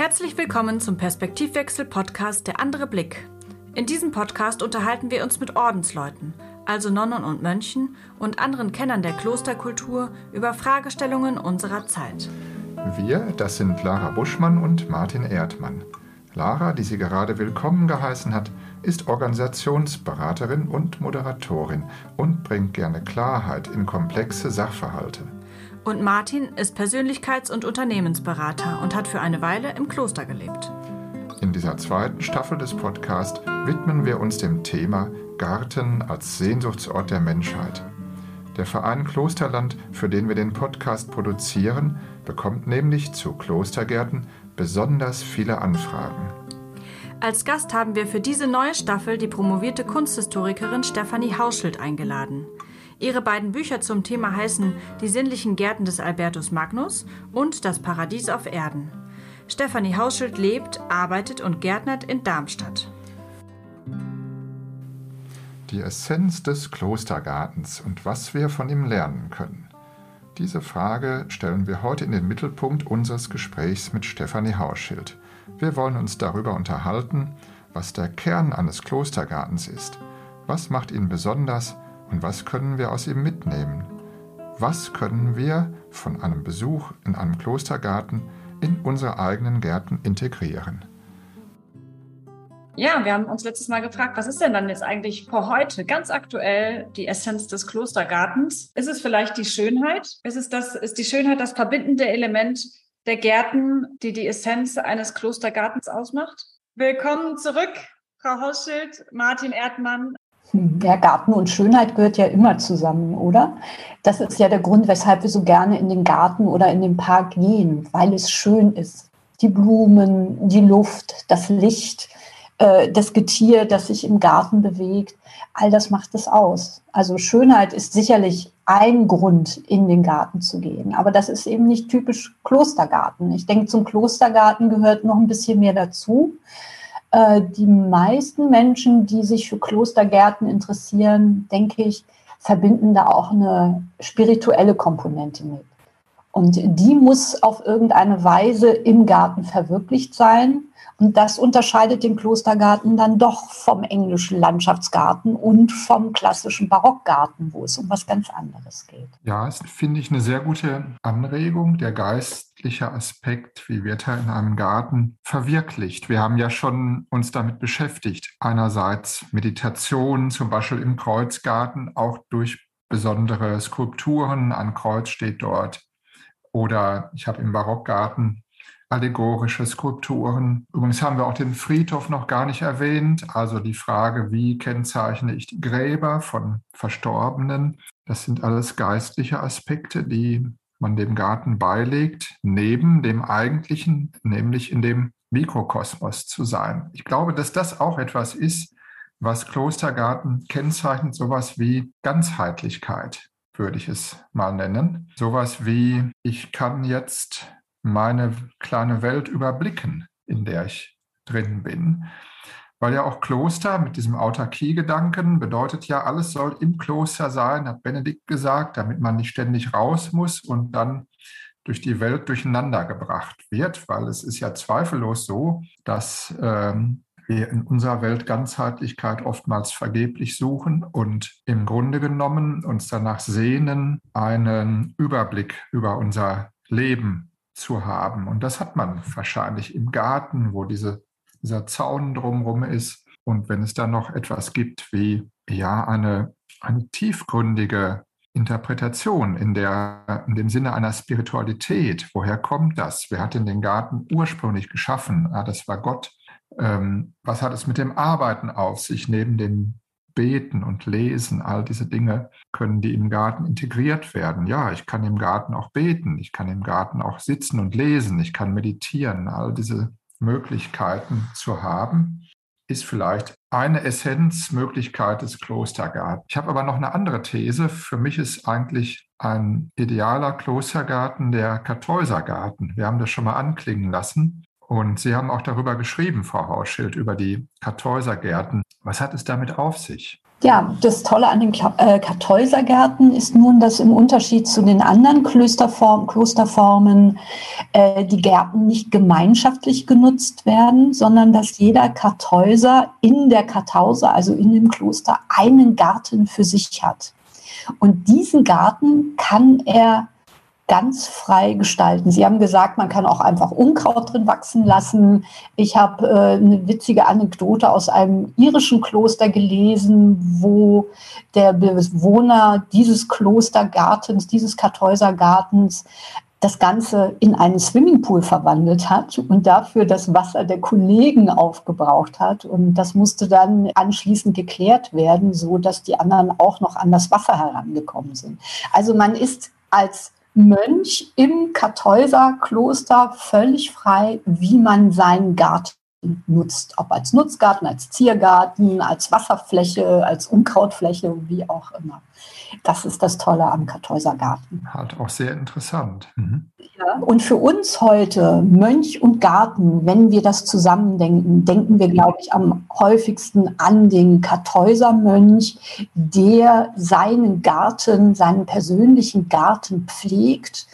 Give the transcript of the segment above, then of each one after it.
Herzlich willkommen zum Perspektivwechsel-Podcast Der andere Blick. In diesem Podcast unterhalten wir uns mit Ordensleuten, also Nonnen und Mönchen und anderen Kennern der Klosterkultur über Fragestellungen unserer Zeit. Wir, das sind Lara Buschmann und Martin Erdmann. Lara, die sie gerade willkommen geheißen hat, ist Organisationsberaterin und Moderatorin und bringt gerne Klarheit in komplexe Sachverhalte. Und Martin ist Persönlichkeits- und Unternehmensberater und hat für eine Weile im Kloster gelebt. In dieser zweiten Staffel des Podcasts widmen wir uns dem Thema Garten als Sehnsuchtsort der Menschheit. Der Verein Klosterland, für den wir den Podcast produzieren, bekommt nämlich zu Klostergärten besonders viele Anfragen. Als Gast haben wir für diese neue Staffel die promovierte Kunsthistorikerin Stefanie Hauschild eingeladen. Ihre beiden Bücher zum Thema heißen Die sinnlichen Gärten des Albertus Magnus und Das Paradies auf Erden. Stefanie Hauschild lebt, arbeitet und gärtnert in Darmstadt. Die Essenz des Klostergartens und was wir von ihm lernen können. Diese Frage stellen wir heute in den Mittelpunkt unseres Gesprächs mit Stefanie Hauschild. Wir wollen uns darüber unterhalten, was der Kern eines Klostergartens ist. Was macht ihn besonders und was können wir aus ihm mitnehmen? Was können wir von einem Besuch in einem Klostergarten in unsere eigenen Gärten integrieren? Ja, wir haben uns letztes Mal gefragt, was ist denn dann jetzt eigentlich vor heute ganz aktuell die Essenz des Klostergartens? Ist es vielleicht die Schönheit? Ist es das, ist die Schönheit das verbindende Element der Gärten, die die Essenz eines Klostergartens ausmacht? Willkommen zurück, Frau Hausschild, Martin Erdmann. Ja, Garten und Schönheit gehört ja immer zusammen, oder? Das ist ja der Grund, weshalb wir so gerne in den Garten oder in den Park gehen, weil es schön ist. Die Blumen, die Luft, das Licht, äh, das Getier, das sich im Garten bewegt, all das macht es aus. Also Schönheit ist sicherlich ein Grund, in den Garten zu gehen, aber das ist eben nicht typisch Klostergarten. Ich denke, zum Klostergarten gehört noch ein bisschen mehr dazu. Äh, die meisten Menschen, die sich für Klostergärten interessieren, denke ich, verbinden da auch eine spirituelle Komponente mit. Und die muss auf irgendeine Weise im Garten verwirklicht sein. Und das unterscheidet den Klostergarten dann doch vom englischen Landschaftsgarten und vom klassischen Barockgarten, wo es um was ganz anderes geht. Ja, das finde ich eine sehr gute Anregung. Der geistliche Aspekt, wie wird er in einem Garten verwirklicht? Wir haben ja schon uns damit beschäftigt. Einerseits Meditation, zum Beispiel im Kreuzgarten, auch durch besondere Skulpturen. Ein Kreuz steht dort. Oder ich habe im Barockgarten allegorische Skulpturen. Übrigens haben wir auch den Friedhof noch gar nicht erwähnt. Also die Frage, wie kennzeichne ich die Gräber von Verstorbenen. Das sind alles geistliche Aspekte, die man dem Garten beilegt, neben dem eigentlichen, nämlich in dem Mikrokosmos zu sein. Ich glaube, dass das auch etwas ist, was Klostergarten kennzeichnet, sowas wie Ganzheitlichkeit, würde ich es mal nennen. Sowas wie, ich kann jetzt meine kleine Welt überblicken, in der ich drin bin. Weil ja auch Kloster mit diesem Autarkie-Gedanken bedeutet ja, alles soll im Kloster sein, hat Benedikt gesagt, damit man nicht ständig raus muss und dann durch die Welt durcheinander gebracht wird, weil es ist ja zweifellos so, dass ähm, wir in unserer Welt Ganzheitlichkeit oftmals vergeblich suchen und im Grunde genommen uns danach sehnen, einen Überblick über unser Leben zu haben. Und das hat man wahrscheinlich im Garten, wo diese, dieser Zaun drumherum ist. Und wenn es dann noch etwas gibt wie ja eine, eine tiefgründige Interpretation in, der, in dem Sinne einer Spiritualität. Woher kommt das? Wer hat denn den Garten ursprünglich geschaffen? Ah, das war Gott. Ähm, was hat es mit dem Arbeiten auf sich neben dem Beten und Lesen, all diese Dinge können die im Garten integriert werden. Ja, ich kann im Garten auch beten, ich kann im Garten auch sitzen und lesen, ich kann meditieren. All diese Möglichkeiten zu haben, ist vielleicht eine Essenzmöglichkeit des Klostergartens. Ich habe aber noch eine andere These. Für mich ist eigentlich ein idealer Klostergarten der Kartäusergarten. Wir haben das schon mal anklingen lassen. Und Sie haben auch darüber geschrieben, Frau Hauschild, über die Kartäusergärten. Was hat es damit auf sich? Ja, das Tolle an den äh, Kartäusergärten ist nun, dass im Unterschied zu den anderen Klösterform, Klosterformen äh, die Gärten nicht gemeinschaftlich genutzt werden, sondern dass jeder Kartäuser in der Kartause, also in dem Kloster, einen Garten für sich hat. Und diesen Garten kann er ganz frei gestalten. Sie haben gesagt, man kann auch einfach Unkraut drin wachsen lassen. Ich habe äh, eine witzige Anekdote aus einem irischen Kloster gelesen, wo der Bewohner dieses Klostergartens, dieses Kartäusergartens, das Ganze in einen Swimmingpool verwandelt hat und dafür das Wasser der Kollegen aufgebraucht hat. Und das musste dann anschließend geklärt werden, so dass die anderen auch noch an das Wasser herangekommen sind. Also man ist als Mönch im Kartäuserkloster völlig frei, wie man seinen Garten nutzt. Ob als Nutzgarten, als Ziergarten, als Wasserfläche, als Unkrautfläche, wie auch immer. Das ist das Tolle am Kartäusergarten. Halt auch sehr interessant. Mhm. Ja, und für uns heute, Mönch und Garten, wenn wir das zusammendenken, denken wir, glaube ich, am häufigsten an den Kartäusermönch, der seinen Garten, seinen persönlichen Garten pflegt,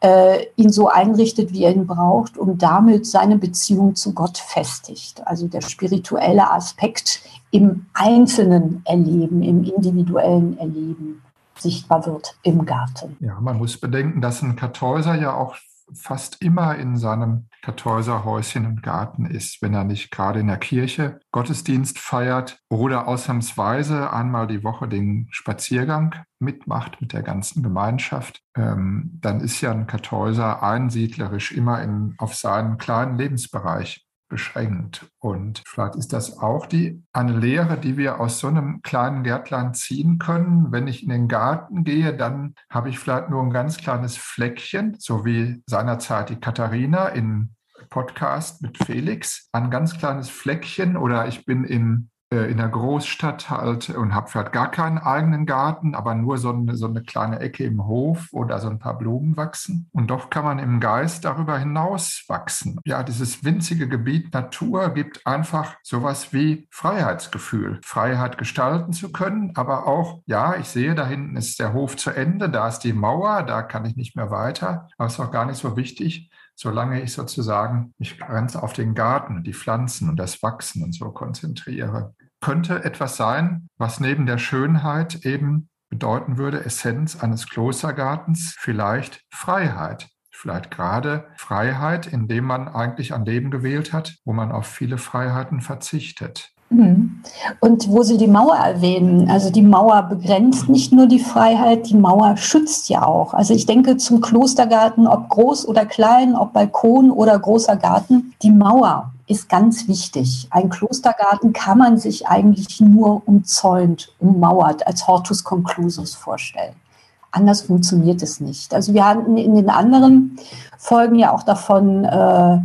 äh, ihn so einrichtet, wie er ihn braucht und damit seine Beziehung zu Gott festigt. Also der spirituelle Aspekt im einzelnen Erleben, im individuellen Erleben sichtbar wird im Garten. Ja, man muss bedenken, dass ein Kartäuser ja auch fast immer in seinem Kartäuserhäuschen und Garten ist, wenn er nicht gerade in der Kirche Gottesdienst feiert oder ausnahmsweise einmal die Woche den Spaziergang mitmacht mit der ganzen Gemeinschaft, ähm, dann ist ja ein Kartäuser einsiedlerisch immer in, auf seinen kleinen Lebensbereich beschränkt. Und vielleicht ist das auch die, eine Lehre, die wir aus so einem kleinen Gärtlein ziehen können. Wenn ich in den Garten gehe, dann habe ich vielleicht nur ein ganz kleines Fleckchen, so wie seinerzeit die Katharina in Podcast mit Felix, ein ganz kleines Fleckchen oder ich bin in äh, in der Großstadt halt und habe vielleicht gar keinen eigenen Garten, aber nur so eine, so eine kleine Ecke im Hof, da so ein paar Blumen wachsen. Und doch kann man im Geist darüber hinaus wachsen. Ja, dieses winzige Gebiet Natur gibt einfach sowas wie Freiheitsgefühl. Freiheit gestalten zu können, aber auch, ja, ich sehe, da hinten ist der Hof zu Ende, da ist die Mauer, da kann ich nicht mehr weiter. Aber ist auch gar nicht so wichtig, solange ich sozusagen mich ganz auf den Garten, die Pflanzen und das Wachsen und so konzentriere. Könnte etwas sein, was neben der Schönheit eben bedeuten würde, Essenz eines Klostergartens, vielleicht Freiheit. Vielleicht gerade Freiheit, indem man eigentlich ein Leben gewählt hat, wo man auf viele Freiheiten verzichtet. Mhm. Und wo Sie die Mauer erwähnen, also die Mauer begrenzt nicht nur die Freiheit, die Mauer schützt ja auch. Also ich denke zum Klostergarten, ob groß oder klein, ob Balkon oder großer Garten, die Mauer ist ganz wichtig. Ein Klostergarten kann man sich eigentlich nur umzäunt, ummauert, als Hortus Conclusus vorstellen. Anders funktioniert es nicht. Also wir hatten in den anderen Folgen ja auch davon äh,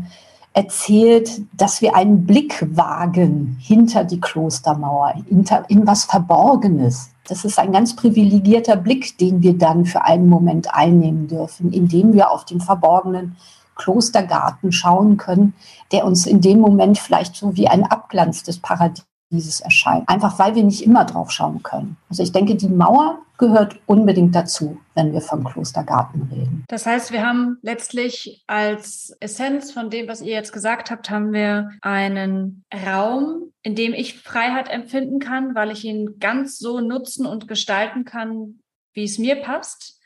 erzählt, dass wir einen Blick wagen hinter die Klostermauer, hinter, in was Verborgenes. Das ist ein ganz privilegierter Blick, den wir dann für einen Moment einnehmen dürfen, indem wir auf den verborgenen Klostergarten schauen können, der uns in dem Moment vielleicht so wie ein Abglanz des Paradieses dieses erscheint. Einfach weil wir nicht immer drauf schauen können. Also ich denke, die Mauer gehört unbedingt dazu, wenn wir vom Klostergarten reden. Das heißt, wir haben letztlich als Essenz von dem, was ihr jetzt gesagt habt, haben wir einen Raum, in dem ich Freiheit empfinden kann, weil ich ihn ganz so nutzen und gestalten kann, wie es mir passt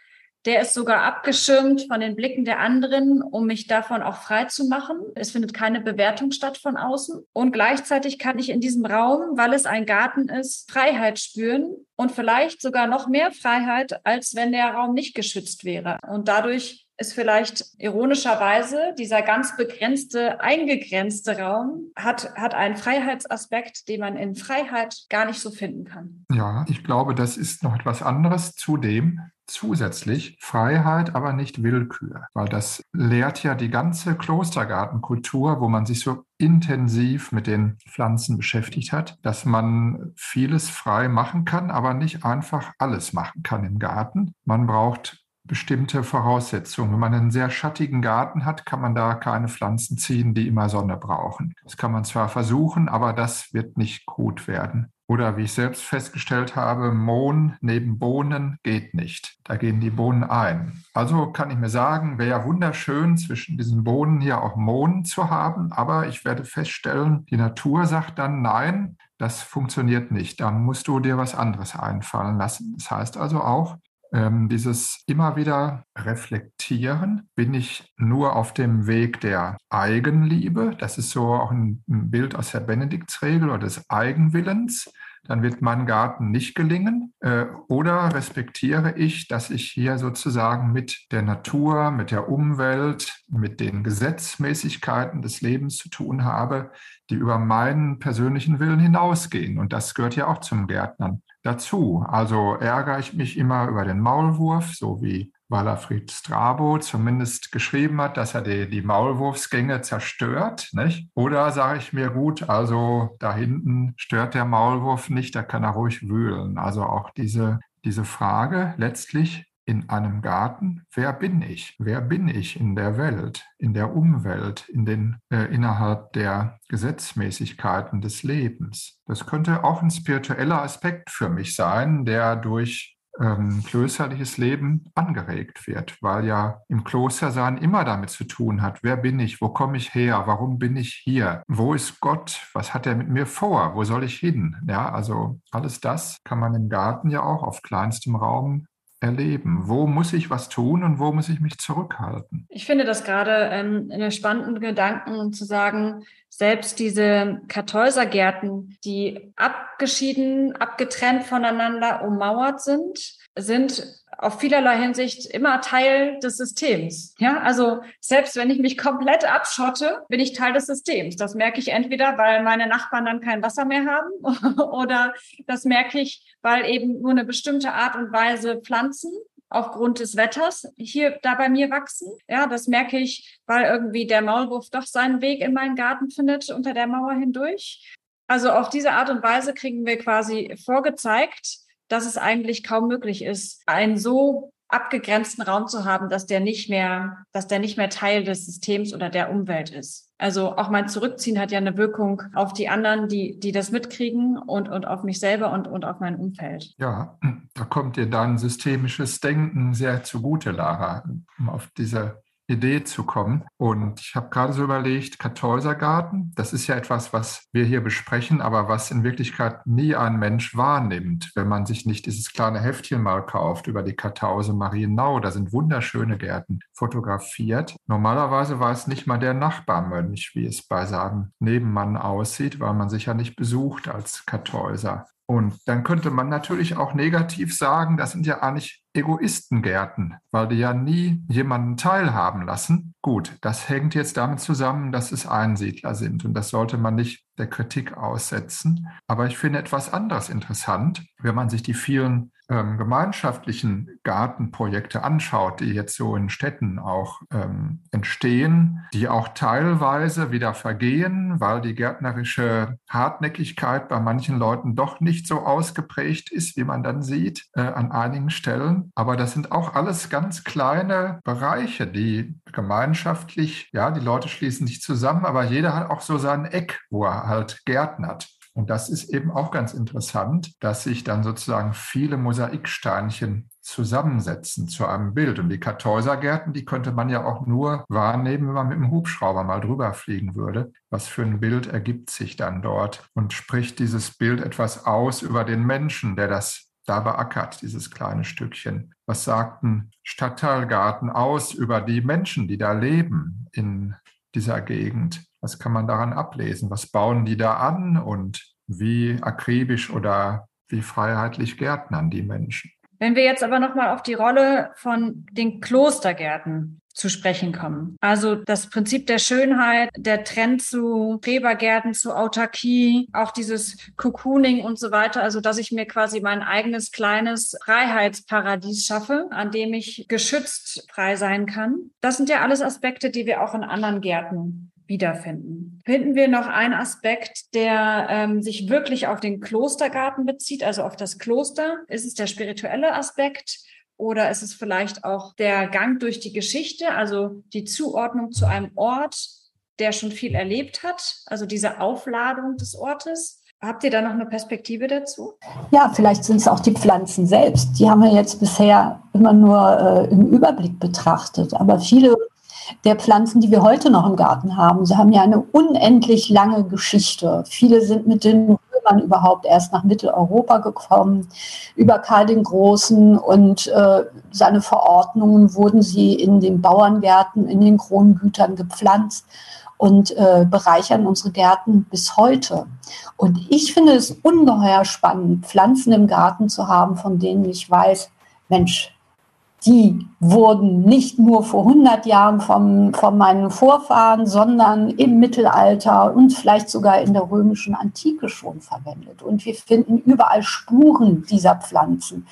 der ist sogar abgeschirmt von den Blicken der anderen, um mich davon auch frei zu machen. Es findet keine Bewertung statt von außen. Und gleichzeitig kann ich in diesem Raum, weil es ein Garten ist, Freiheit spüren und vielleicht sogar noch mehr Freiheit, als wenn der Raum nicht geschützt wäre. Und dadurch ist vielleicht ironischerweise dieser ganz begrenzte, eingegrenzte Raum hat, hat einen Freiheitsaspekt, den man in Freiheit gar nicht so finden kann. Ja, ich glaube, das ist noch etwas anderes. Zudem zusätzlich Freiheit, aber nicht Willkür, weil das lehrt ja die ganze Klostergartenkultur, wo man sich so intensiv mit den Pflanzen beschäftigt hat, dass man vieles frei machen kann, aber nicht einfach alles machen kann im Garten. Man braucht bestimmte Voraussetzungen. Wenn man einen sehr schattigen Garten hat, kann man da keine Pflanzen ziehen, die immer Sonne brauchen. Das kann man zwar versuchen, aber das wird nicht gut werden. Oder wie ich selbst festgestellt habe, Mohn neben Bohnen geht nicht. Da gehen die Bohnen ein. Also kann ich mir sagen, wäre ja wunderschön, zwischen diesen Bohnen hier auch Mohn zu haben. Aber ich werde feststellen, die Natur sagt dann, nein, das funktioniert nicht. Da musst du dir was anderes einfallen lassen. Das heißt also auch, ähm, dieses immer wieder reflektieren, bin ich nur auf dem Weg der Eigenliebe, das ist so auch ein, ein Bild aus der Benediktsregel oder des Eigenwillens, dann wird mein Garten nicht gelingen. Äh, oder respektiere ich, dass ich hier sozusagen mit der Natur, mit der Umwelt, mit den Gesetzmäßigkeiten des Lebens zu tun habe, die über meinen persönlichen Willen hinausgehen. Und das gehört ja auch zum Gärtnern dazu. Also ärgere ich mich immer über den Maulwurf, so wie Walafried Strabo zumindest geschrieben hat, dass er die, die Maulwurfsgänge zerstört. Nicht? Oder sage ich mir, gut, also da hinten stört der Maulwurf nicht, da kann er ruhig wühlen. Also auch diese, diese Frage letztlich in einem Garten, wer bin ich? Wer bin ich in der Welt, in der Umwelt, in den, äh, innerhalb der Gesetzmäßigkeiten des Lebens? Das könnte auch ein spiritueller Aspekt für mich sein, der durch ähm, klösterliches Leben angeregt wird, weil ja im Klostersein immer damit zu tun hat, wer bin ich, wo komme ich her, warum bin ich hier, wo ist Gott, was hat er mit mir vor, wo soll ich hin? Ja, also alles das kann man im Garten ja auch auf kleinstem Raum erleben? Wo muss ich was tun und wo muss ich mich zurückhalten? Ich finde das gerade ähm, einen spannenden Gedanken zu sagen, selbst diese Kartäusergärten, die abgeschieden, abgetrennt voneinander ummauert sind, sind auf vielerlei Hinsicht immer Teil des Systems. Ja, also selbst wenn ich mich komplett abschotte, bin ich Teil des Systems. Das merke ich entweder, weil meine Nachbarn dann kein Wasser mehr haben oder das merke ich, weil eben nur eine bestimmte Art und Weise Pflanzen aufgrund des Wetters hier da bei mir wachsen. Ja, das merke ich, weil irgendwie der Maulwurf doch seinen Weg in meinen Garten findet unter der Mauer hindurch. Also auf diese Art und Weise kriegen wir quasi vorgezeigt, dass es eigentlich kaum möglich ist, einen so abgegrenzten Raum zu haben, dass der nicht mehr, dass der nicht mehr Teil des Systems oder der Umwelt ist. Also auch mein Zurückziehen hat ja eine Wirkung auf die anderen, die, die das mitkriegen und, und auf mich selber und, und auf mein Umfeld. Ja, da kommt dir dein systemisches Denken sehr zugute, Lara, um auf diese Idee zu kommen. Und ich habe gerade so überlegt, Kartäusergarten, das ist ja etwas, was wir hier besprechen, aber was in Wirklichkeit nie ein Mensch wahrnimmt, wenn man sich nicht dieses kleine Heftchen mal kauft über die Kartause Marienau. Da sind wunderschöne Gärten fotografiert. Normalerweise weiß nicht mal der Nachbarmönch, wie es bei seinem Nebenmann aussieht, weil man sich ja nicht besucht als Kartäuser. Und dann könnte man natürlich auch negativ sagen, das sind ja eigentlich Egoistengärten, weil die ja nie jemanden teilhaben lassen. Gut, das hängt jetzt damit zusammen, dass es Einsiedler sind und das sollte man nicht der Kritik aussetzen. Aber ich finde etwas anderes interessant, wenn man sich die vielen ähm, gemeinschaftlichen Gartenprojekte anschaut, die jetzt so in Städten auch ähm, entstehen, die auch teilweise wieder vergehen, weil die gärtnerische Hartnäckigkeit bei manchen Leuten doch nicht so ausgeprägt ist, wie man dann sieht äh, an einigen Stellen. Aber das sind auch alles ganz kleine Bereiche, die gemeinschaftlich, ja, die Leute schließen sich zusammen, aber jeder hat auch so sein Eck, wo er halt gärtnert. Und das ist eben auch ganz interessant, dass sich dann sozusagen viele Mosaiksteinchen zusammensetzen zu einem Bild. Und die Kartäusergärten, die könnte man ja auch nur wahrnehmen, wenn man mit dem Hubschrauber mal drüber fliegen würde. Was für ein Bild ergibt sich dann dort? Und spricht dieses Bild etwas aus über den Menschen, der das da beackert, dieses kleine Stückchen? Was sagt ein Stadtteilgarten aus über die Menschen, die da leben in dieser Gegend? Was kann man daran ablesen? Was bauen die da an und wie akribisch oder wie freiheitlich gärtnern die Menschen? Wenn wir jetzt aber nochmal auf die Rolle von den Klostergärten zu sprechen kommen. Also das Prinzip der Schönheit, der Trend zu Gräbergärten, zu Autarkie, auch dieses Cocooning und so weiter. Also dass ich mir quasi mein eigenes kleines Freiheitsparadies schaffe, an dem ich geschützt frei sein kann. Das sind ja alles Aspekte, die wir auch in anderen Gärten wiederfinden. Finden wir noch einen Aspekt, der ähm, sich wirklich auf den Klostergarten bezieht, also auf das Kloster? Ist es der spirituelle Aspekt? Oder ist es vielleicht auch der Gang durch die Geschichte, also die Zuordnung zu einem Ort, der schon viel erlebt hat, also diese Aufladung des Ortes? Habt ihr da noch eine Perspektive dazu? Ja, vielleicht sind es auch die Pflanzen selbst. Die haben wir jetzt bisher immer nur äh, im Überblick betrachtet. Aber viele der Pflanzen, die wir heute noch im Garten haben, sie haben ja eine unendlich lange Geschichte. Viele sind mit den Römern überhaupt erst nach Mitteleuropa gekommen, über Karl den Großen und äh, seine Verordnungen wurden sie in den Bauerngärten, in den Krongütern gepflanzt und äh, bereichern unsere Gärten bis heute. Und ich finde es ungeheuer spannend, Pflanzen im Garten zu haben, von denen ich weiß, Mensch, die wurden nicht nur vor 100 Jahren vom, von meinen Vorfahren, sondern im Mittelalter und vielleicht sogar in der römischen Antike schon verwendet. Und wir finden überall Spuren dieser Pflanzen.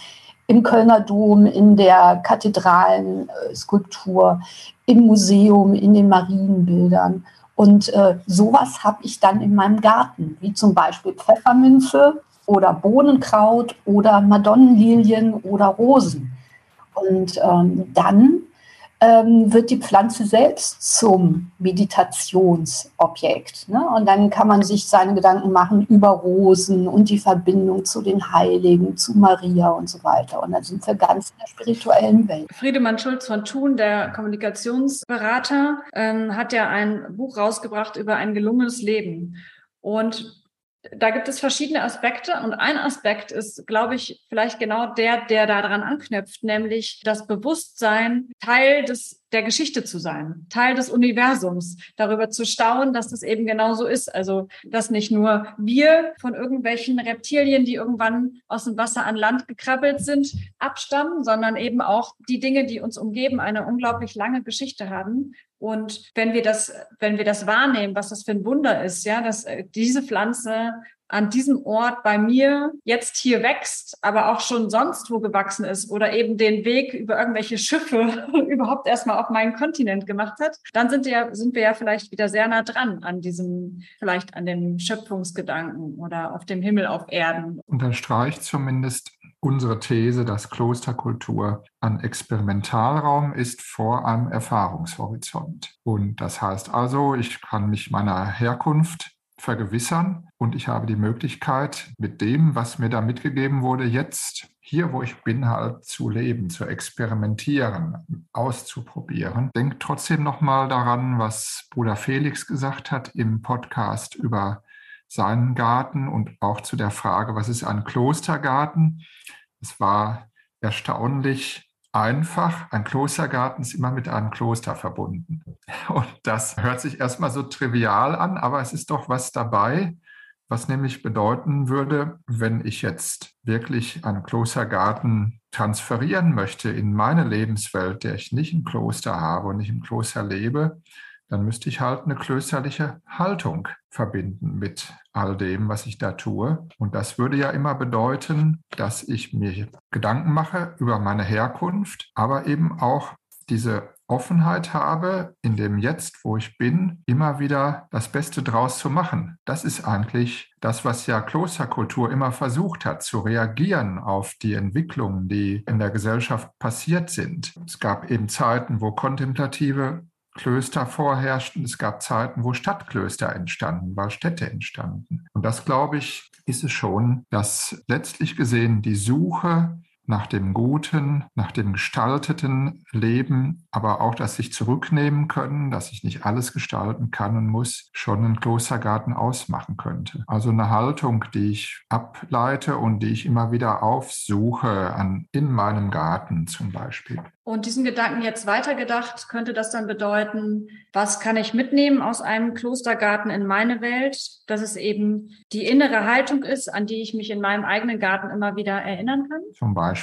Im Kölner Dom, in der Kathedralenskulptur, im Museum, in den Marienbildern. Und äh, sowas habe ich dann in meinem Garten, wie zum Beispiel Pfefferminze oder Bohnenkraut oder Madonnenlilien oder Rosen. Und ähm, dann ähm, wird die Pflanze selbst zum Meditationsobjekt. Ne? Und dann kann man sich seine Gedanken machen über Rosen und die Verbindung zu den Heiligen, zu Maria und so weiter. Und dann sind wir ganz in der spirituellen Welt. Friedemann Schulz von Thun, der Kommunikationsberater, ähm, hat ja ein Buch rausgebracht über ein gelungenes Leben. Und da gibt es verschiedene Aspekte und ein Aspekt ist, glaube ich, vielleicht genau der, der daran anknüpft, nämlich das Bewusstsein, Teil des, der Geschichte zu sein, Teil des Universums, darüber zu staunen, dass das eben genauso ist. Also, dass nicht nur wir von irgendwelchen Reptilien, die irgendwann aus dem Wasser an Land gekrabbelt sind, abstammen, sondern eben auch die Dinge, die uns umgeben, eine unglaublich lange Geschichte haben und wenn wir das, wenn wir das wahrnehmen, was das für ein Wunder ist, ja, dass äh, diese Pflanze an diesem Ort bei mir jetzt hier wächst, aber auch schon sonst wo gewachsen ist oder eben den Weg über irgendwelche Schiffe überhaupt erstmal auf meinen Kontinent gemacht hat, dann sind wir, sind wir ja vielleicht wieder sehr nah dran an diesem, vielleicht an dem Schöpfungsgedanken oder auf dem Himmel auf Erden. Unterstreicht zumindest unsere These, dass Klosterkultur ein Experimentalraum ist vor einem Erfahrungshorizont. Und das heißt also, ich kann mich meiner Herkunft vergewissern und ich habe die Möglichkeit, mit dem, was mir da mitgegeben wurde, jetzt hier, wo ich bin, halt zu leben, zu experimentieren, auszuprobieren. Denkt trotzdem nochmal daran, was Bruder Felix gesagt hat im Podcast über seinen Garten und auch zu der Frage, was ist ein Klostergarten? Es war erstaunlich einfach. Ein Klostergarten ist immer mit einem Kloster verbunden. Und das hört sich erstmal so trivial an, aber es ist doch was dabei, was nämlich bedeuten würde, wenn ich jetzt wirklich einen Klostergarten transferieren möchte in meine Lebenswelt, der ich nicht im Kloster habe und nicht im Kloster lebe, dann müsste ich halt eine klösterliche Haltung verbinden mit all dem, was ich da tue. Und das würde ja immer bedeuten, dass ich mir Gedanken mache über meine Herkunft, aber eben auch diese Offenheit habe, in dem Jetzt, wo ich bin, immer wieder das Beste draus zu machen. Das ist eigentlich das, was ja Klosterkultur immer versucht hat, zu reagieren auf die Entwicklungen, die in der Gesellschaft passiert sind. Es gab eben Zeiten, wo kontemplative Klöster vorherrschten. Es gab Zeiten, wo Stadtklöster entstanden, weil Städte entstanden. Und das, glaube ich, ist es schon, dass letztlich gesehen die Suche nach dem guten, nach dem gestalteten Leben, aber auch das sich zurücknehmen können, dass ich nicht alles gestalten kann und muss, schon einen Klostergarten ausmachen könnte. Also eine Haltung, die ich ableite und die ich immer wieder aufsuche an, in meinem Garten zum Beispiel. Und diesen Gedanken jetzt weitergedacht, könnte das dann bedeuten, was kann ich mitnehmen aus einem Klostergarten in meine Welt, dass es eben die innere Haltung ist, an die ich mich in meinem eigenen Garten immer wieder erinnern kann? Zum Beispiel.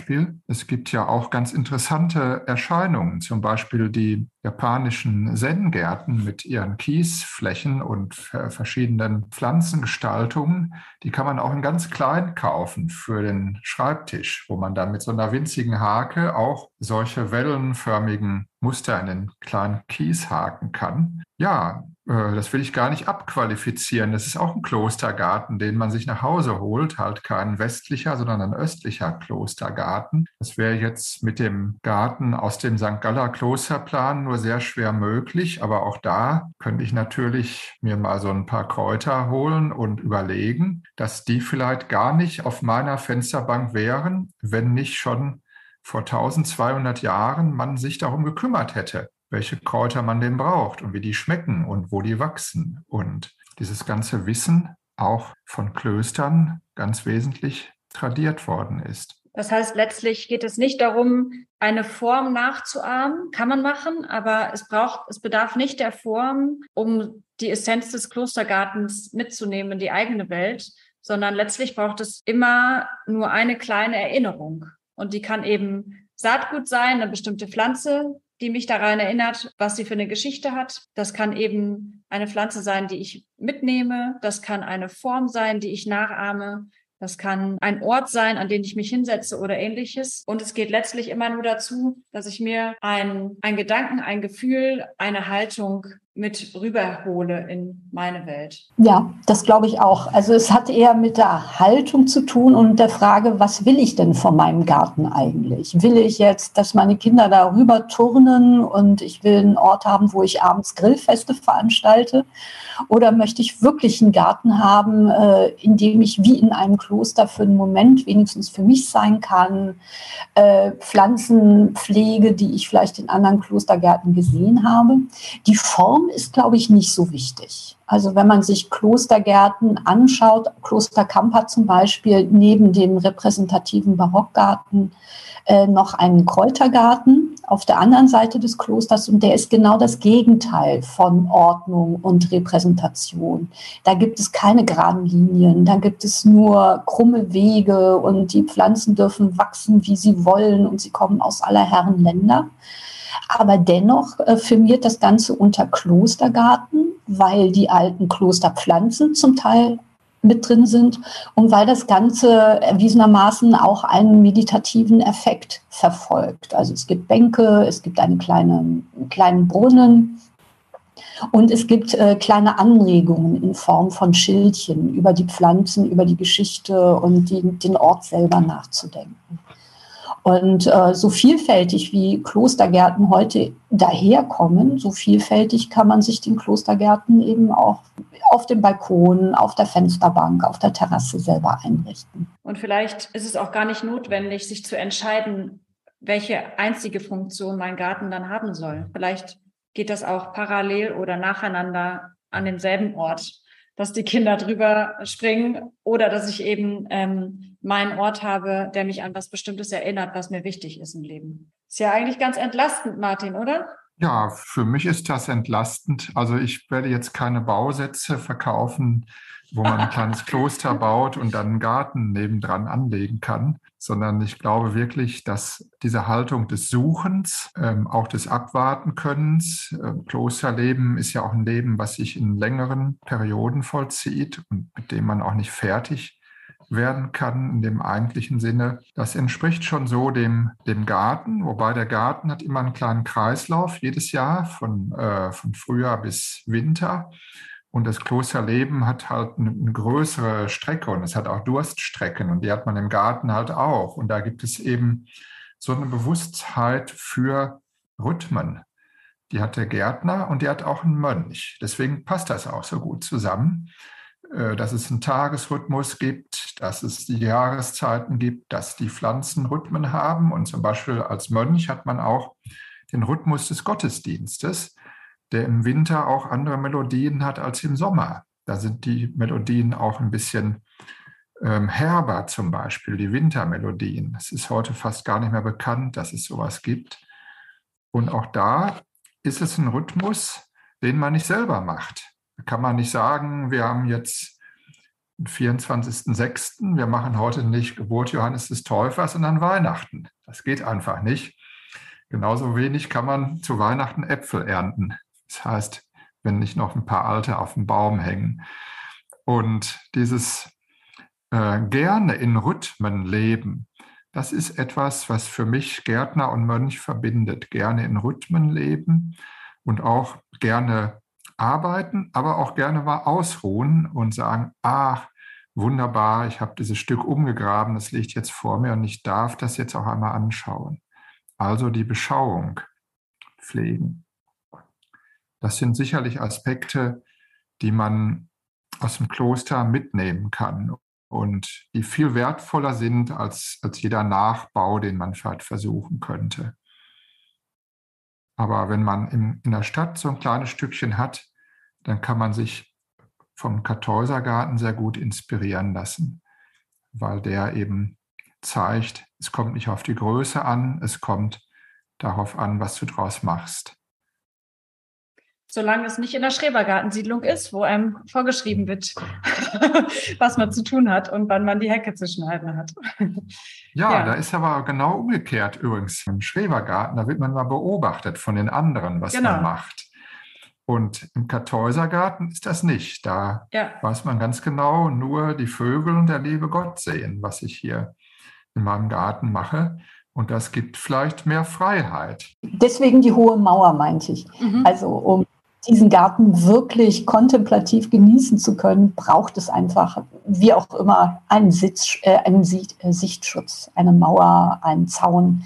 Es gibt ja auch ganz interessante Erscheinungen, zum Beispiel die japanischen Zen-Gärten mit ihren Kiesflächen und verschiedenen Pflanzengestaltungen, die kann man auch in ganz klein kaufen für den Schreibtisch, wo man dann mit so einer winzigen Hake auch solche wellenförmigen Muster in den kleinen Kies haken kann. Ja, äh, das will ich gar nicht abqualifizieren. Das ist auch ein Klostergarten, den man sich nach Hause holt. Halt kein westlicher, sondern ein östlicher Klostergarten. Das wäre jetzt mit dem Garten aus dem St. Galler Klosterplan nur sehr schwer möglich, aber auch da könnte ich natürlich mir mal so ein paar Kräuter holen und überlegen, dass die vielleicht gar nicht auf meiner Fensterbank wären, wenn nicht schon vor 1200 Jahren man sich darum gekümmert hätte, welche Kräuter man denn braucht und wie die schmecken und wo die wachsen. Und dieses ganze Wissen auch von Klöstern ganz wesentlich tradiert worden ist. Das heißt, letztlich geht es nicht darum, eine Form nachzuahmen. Kann man machen, aber es braucht, es bedarf nicht der Form, um die Essenz des Klostergartens mitzunehmen in die eigene Welt, sondern letztlich braucht es immer nur eine kleine Erinnerung. Und die kann eben Saatgut sein, eine bestimmte Pflanze, die mich daran erinnert, was sie für eine Geschichte hat. Das kann eben eine Pflanze sein, die ich mitnehme. Das kann eine Form sein, die ich nachahme. Das kann ein Ort sein, an den ich mich hinsetze oder ähnliches. Und es geht letztlich immer nur dazu, dass ich mir ein, Gedanken, ein Gefühl, eine Haltung mit rüberhole in meine Welt. Ja, das glaube ich auch. Also es hat eher mit der Haltung zu tun und der Frage, was will ich denn von meinem Garten eigentlich? Will ich jetzt, dass meine Kinder da rüber turnen und ich will einen Ort haben, wo ich abends Grillfeste veranstalte? Oder möchte ich wirklich einen Garten haben, äh, in dem ich wie in einem Kloster für einen Moment wenigstens für mich sein kann? Äh, Pflanzenpflege, die ich vielleicht in anderen Klostergärten gesehen habe. Die Form Raum ist, glaube ich, nicht so wichtig. Also wenn man sich Klostergärten anschaut, Kloster Kamper zum Beispiel, neben dem repräsentativen Barockgarten äh, noch einen Kräutergarten auf der anderen Seite des Klosters und der ist genau das Gegenteil von Ordnung und Repräsentation. Da gibt es keine geraden Linien, da gibt es nur krumme Wege und die Pflanzen dürfen wachsen, wie sie wollen und sie kommen aus aller Herren Länder. Aber dennoch äh, firmiert das Ganze unter Klostergarten, weil die alten Klosterpflanzen zum Teil mit drin sind und weil das Ganze erwiesenermaßen auch einen meditativen Effekt verfolgt. Also es gibt Bänke, es gibt einen kleinen, kleinen Brunnen und es gibt äh, kleine Anregungen in Form von Schildchen über die Pflanzen, über die Geschichte und die, den Ort selber nachzudenken. Und äh, so vielfältig wie Klostergärten heute daherkommen, so vielfältig kann man sich den Klostergärten eben auch auf dem Balkon, auf der Fensterbank, auf der Terrasse selber einrichten. Und vielleicht ist es auch gar nicht notwendig, sich zu entscheiden, welche einzige Funktion mein Garten dann haben soll. Vielleicht geht das auch parallel oder nacheinander an demselben Ort dass die Kinder drüber springen oder dass ich eben ähm, meinen Ort habe, der mich an was Bestimmtes erinnert, was mir wichtig ist im Leben. Ist ja eigentlich ganz entlastend, Martin, oder? Ja, für mich ist das entlastend. Also ich werde jetzt keine Bausätze verkaufen, wo man ein kleines Kloster baut und dann einen Garten nebendran anlegen kann, sondern ich glaube wirklich, dass diese Haltung des Suchens, ähm, auch des Abwartenkönnens, äh, Klosterleben ist ja auch ein Leben, was sich in längeren Perioden vollzieht und mit dem man auch nicht fertig werden kann in dem eigentlichen Sinne. Das entspricht schon so dem, dem Garten, wobei der Garten hat immer einen kleinen Kreislauf jedes Jahr von, äh, von Frühjahr bis Winter. Und das Klosterleben hat halt eine, größere Strecke und es hat auch Durststrecken und die hat man im Garten halt auch. Und da gibt es eben so eine Bewusstheit für Rhythmen. Die hat der Gärtner und die hat auch ein Mönch. Deswegen passt das auch so gut zusammen, äh, dass es einen Tagesrhythmus gibt, dass es die Jahreszeiten gibt, dass die Pflanzen Rhythmen haben. Und zum Beispiel als Mönch hat man auch den Rhythmus des Gottesdienstes der im Winter auch andere Melodien hat als im Sommer. Da sind die Melodien auch ein bisschen ähm, herber, zum Beispiel die Wintermelodien. Es ist heute fast gar nicht mehr bekannt, dass es sowas gibt. Und auch da ist es ein Rhythmus, den man nicht selber macht. Da kann man nicht sagen, wir haben jetzt den 24.06., wir machen heute nicht Geburt Johannes des Täufers, sondern Weihnachten. Das geht einfach nicht. Genauso wenig kann man zu Weihnachten Äpfel ernten. Das heißt, wenn nicht noch ein paar alte auf dem Baum hängen. Und dieses äh, gerne in Rhythmen leben, das ist etwas, was für mich Gärtner und Mönch verbindet. Gerne in Rhythmen leben und auch gerne arbeiten, aber auch gerne mal ausruhen und sagen, ach, wunderbar, ich habe dieses Stück umgegraben, das liegt jetzt vor mir und ich darf das jetzt auch einmal anschauen. Also die Beschauung pflegen. Das sind sicherlich Aspekte, die man aus dem Kloster mitnehmen kann und die viel wertvoller sind als, als jeder Nachbau, den man vielleicht versuchen könnte. Aber wenn man in, in der Stadt so ein kleines Stückchen hat, dann kann man sich vom Kartäusergarten sehr gut inspirieren lassen, weil der eben zeigt, es kommt nicht auf die Größe an, es kommt darauf an, was du draus machst. Solange es nicht in der Schrebergartensiedlung ist, wo einem vorgeschrieben wird, was man zu tun hat und wann man die Hecke zu schneiden hat. Ja, ja, da ist aber genau umgekehrt übrigens. Im Schrebergarten, da wird man mal beobachtet von den anderen, was genau. man macht. Und im Kartäusergarten ist das nicht. Da ja. weiß man ganz genau, nur die Vögel und der liebe Gott sehen, was ich hier in meinem Garten mache. Und das gibt vielleicht mehr Freiheit. Deswegen die hohe Mauer, meinte ich. Mhm. Also um diesen Garten wirklich kontemplativ genießen zu können, braucht es einfach, wie auch immer, einen, Sitz, äh, einen äh, Sichtschutz, eine Mauer, einen Zaun.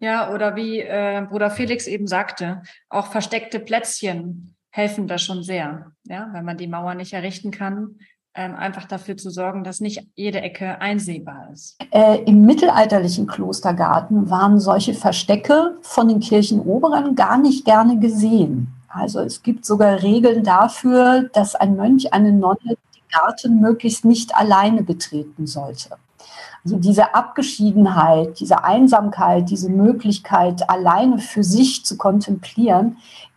Ja, oder wie äh, Bruder Felix eben sagte, auch versteckte Plätzchen helfen da schon sehr. Ja, wenn man die Mauer nicht errichten kann, ähm, einfach dafür zu sorgen, dass nicht jede Ecke einsehbar ist. Äh, Im mittelalterlichen Klostergarten waren solche Verstecke von den Kirchenoberen gar nicht gerne gesehen. Also es gibt sogar Regeln dafür, dass ein Mönch, eine Nonne den Garten möglichst nicht alleine betreten sollte. Also diese Abgeschiedenheit, diese Einsamkeit, diese Möglichkeit, alleine für sich zu kontemplieren,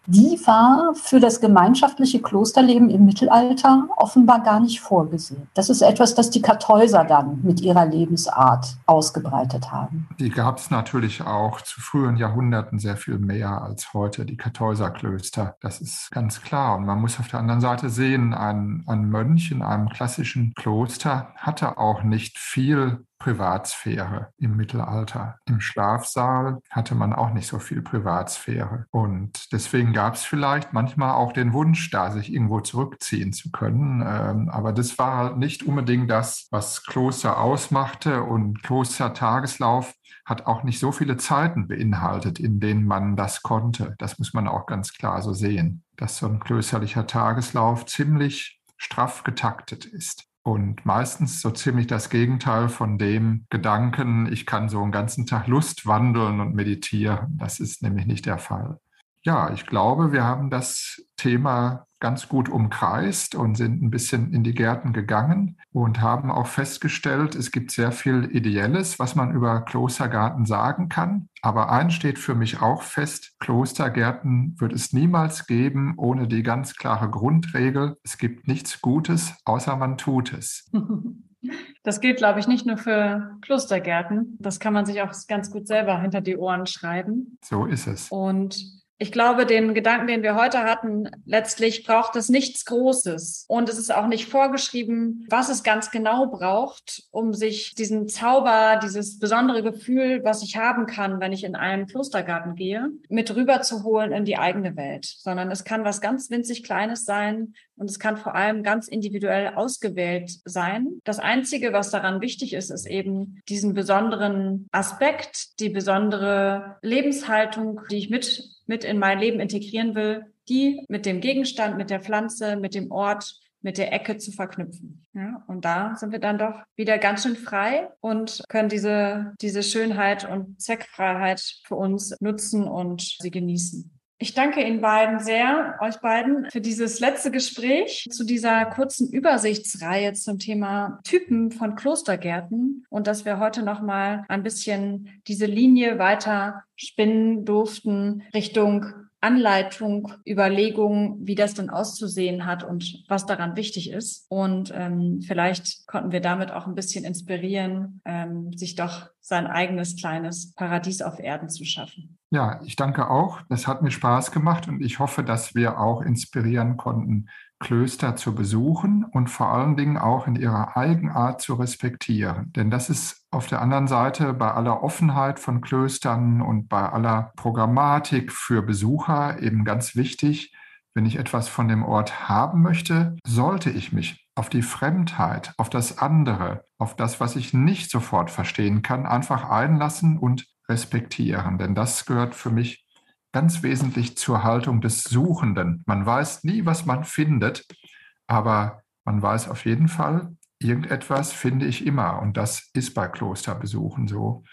die war für das gemeinschaftliche Klosterleben im Mittelalter offenbar gar nicht vorgesehen. Das ist etwas, das die Kartäuser dann mit ihrer Lebensart ausgebreitet haben. Die gab es natürlich auch zu frühen Jahrhunderten sehr viel mehr als heute, die Kartäuserklöster. Das ist ganz klar. Und man muss auf der anderen Seite sehen, ein, ein Mönch in einem klassischen Kloster hatte auch nicht viel Privatsphäre im Mittelalter. Im Schlafsaal hatte man auch nicht so viel Privatsphäre. Und deswegen gab es vielleicht manchmal auch den Wunsch, da sich irgendwo zurückziehen zu können. Ähm, aber das war halt nicht unbedingt das, was Kloster ausmachte. Und Klostertageslauf hat auch nicht so viele Zeiten beinhaltet, in denen man das konnte. Das muss man auch ganz klar so sehen, dass so ein klösterlicher Tageslauf ziemlich straff getaktet ist und meistens so ziemlich das Gegenteil von dem Gedanken, ich kann so einen ganzen Tag Lust wandeln und meditieren. Das ist nämlich nicht der Fall. Ja, ich glaube, wir haben das Thema ganz gut umkreist und sind ein bisschen in die Gärten gegangen und haben auch festgestellt, es gibt sehr viel Ideelles, was man über Klostergarten sagen kann. Aber eins steht für mich auch fest, Klostergärten wird es niemals geben ohne die ganz klare Grundregel, es gibt nichts Gutes, außer man tut es. Das gilt, glaube ich, nicht nur für Klostergärten. Das kann man sich auch ganz gut selber hinter die Ohren schreiben. So ist es. Und ich glaube, den Gedanken, den wir heute hatten, letztlich braucht es nichts Großes. Und es ist auch nicht vorgeschrieben, was es ganz genau braucht, um sich diesen Zauber, dieses besondere Gefühl, was ich haben kann, wenn ich in einen Klostergarten gehe, mit rüberzuholen in die eigene Welt. Sondern es kann was ganz winzig Kleines sein und es kann vor allem ganz individuell ausgewählt sein. Das Einzige, was daran wichtig ist, ist eben diesen besonderen Aspekt, die besondere Lebenshaltung, die ich mit mit in mein Leben integrieren will, die mit dem Gegenstand, mit der Pflanze, mit dem Ort, mit der Ecke zu verknüpfen. Ja, und da sind wir dann doch wieder ganz schön frei und können diese, diese Schönheit und Zweckfreiheit für uns nutzen und sie genießen. Ich danke Ihnen beiden sehr, euch beiden, für dieses letzte Gespräch zu dieser kurzen Übersichtsreihe zum Thema Typen von Klostergärten und dass wir heute nochmal ein bisschen diese Linie weiter spinnen durften Richtung Anleitung, Überlegung, wie das denn auszusehen hat und was daran wichtig ist. Und ähm, vielleicht konnten wir damit auch ein bisschen inspirieren, ähm, sich doch sein eigenes kleines Paradies auf Erden zu schaffen. Ja, ich danke auch. Es hat mir Spaß gemacht und ich hoffe, dass wir auch inspirieren konnten, Klöster zu besuchen und vor allen Dingen auch in ihrer Eigenart zu respektieren. Denn das ist auf der anderen Seite bei aller Offenheit von Klöstern und bei aller Programmatik für Besucher eben ganz wichtig. Wenn ich etwas von dem Ort haben möchte, sollte ich mich auf die Fremdheit, auf das andere, auf das, was ich nicht sofort verstehen kann, einfach einlassen und respektieren. Denn das gehört für mich ganz wesentlich zur Haltung des Suchenden. Man weiß nie, was man findet, aber man weiß auf jeden Fall, irgendetwas finde ich immer. Und das ist bei Klosterbesuchen so.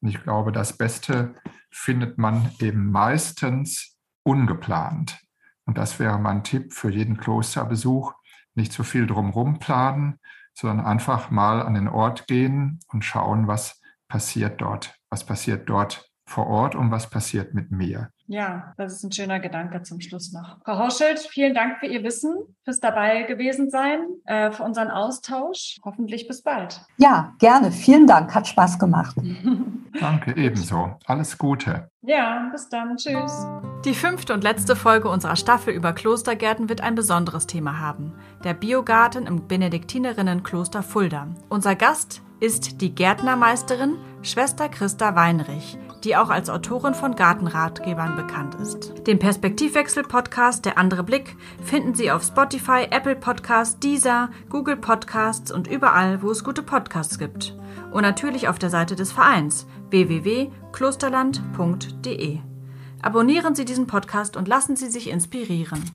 Und ich glaube, das Beste findet man eben meistens ungeplant. Und das wäre mein Tipp für jeden Klosterbesuch. Nicht zu viel drumherum planen, sondern einfach mal an den Ort gehen und schauen, was passiert dort. Was passiert dort vor Ort und was passiert mit mir. Ja, das ist ein schöner Gedanke zum Schluss noch. Frau Horschild, vielen Dank für Ihr Wissen, fürs dabei gewesen sein, äh, für unseren Austausch. Hoffentlich bis bald. Ja, gerne. Vielen Dank. Hat Spaß gemacht. Danke, ebenso. Alles Gute. Ja, bis dann. Tschüss. Die fünfte und letzte Folge unserer Staffel über Klostergärten wird ein besonderes Thema haben. Der Biogarten im Benediktinerinnenkloster Fulda. Unser Gast ist die Gärtnermeisterin Schwester Christa Weinrich die auch als Autorin von Gartenratgebern bekannt ist. Den Perspektivwechsel-Podcast Der andere Blick finden Sie auf Spotify, Apple Podcasts, Deezer, Google Podcasts und überall, wo es gute Podcasts gibt. Und natürlich auf der Seite des Vereins www.klosterland.de. Abonnieren Sie diesen Podcast und lassen Sie sich inspirieren.